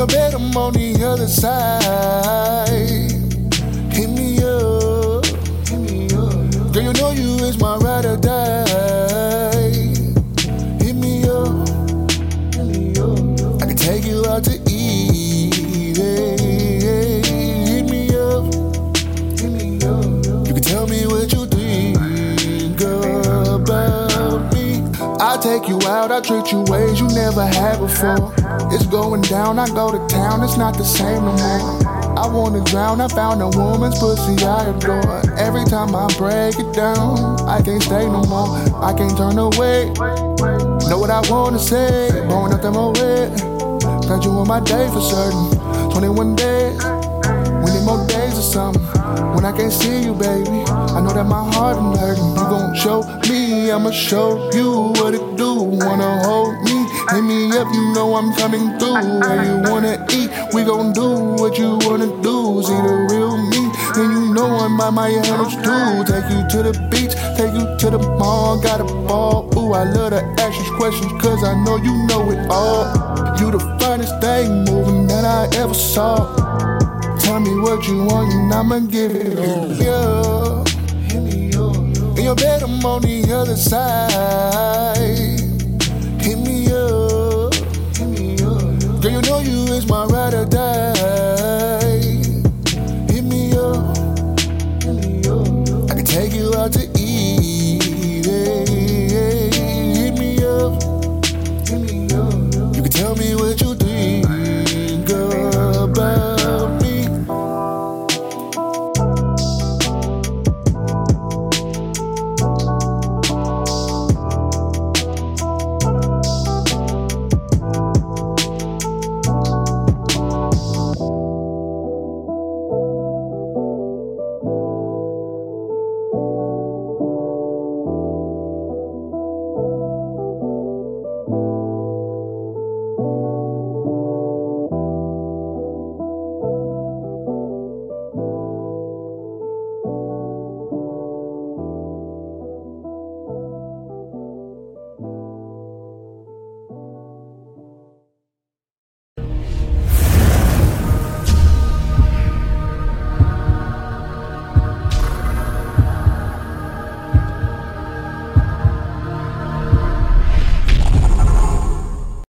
your bed, I'm on the other side. Hit me up. Hit me up. Girl, you know you is my ride or die. Take you out, I treat you ways you never had before. It's going down, I go to town, it's not the same no more. I wanna drown, I found a woman's pussy I adore. Every time I break it down, I can't stay no more. I can't turn away. Know what I wanna say, blowing up them away. Got you on my day for certain. 21 days, we need more days or something. When I can't see you, baby, I know that my heart is hurting. You gon' show me, I'ma show you what it do. Wanna hold me, hit me up, you know I'm coming through. Where you wanna eat, we gon' do what you wanna do. See the real me, and you know I'm on my hands too. Take you to the beach, take you to the mall, got a ball. Ooh, I love to ask you questions, cause I know you know it all. You the finest thing moving that I ever saw. Tell me what you want and I'ma give it up. Hit me your bed, I'm on the other side. Hit me up. Girl, you know you is my ride or die. Hit me up. I can take you out to eat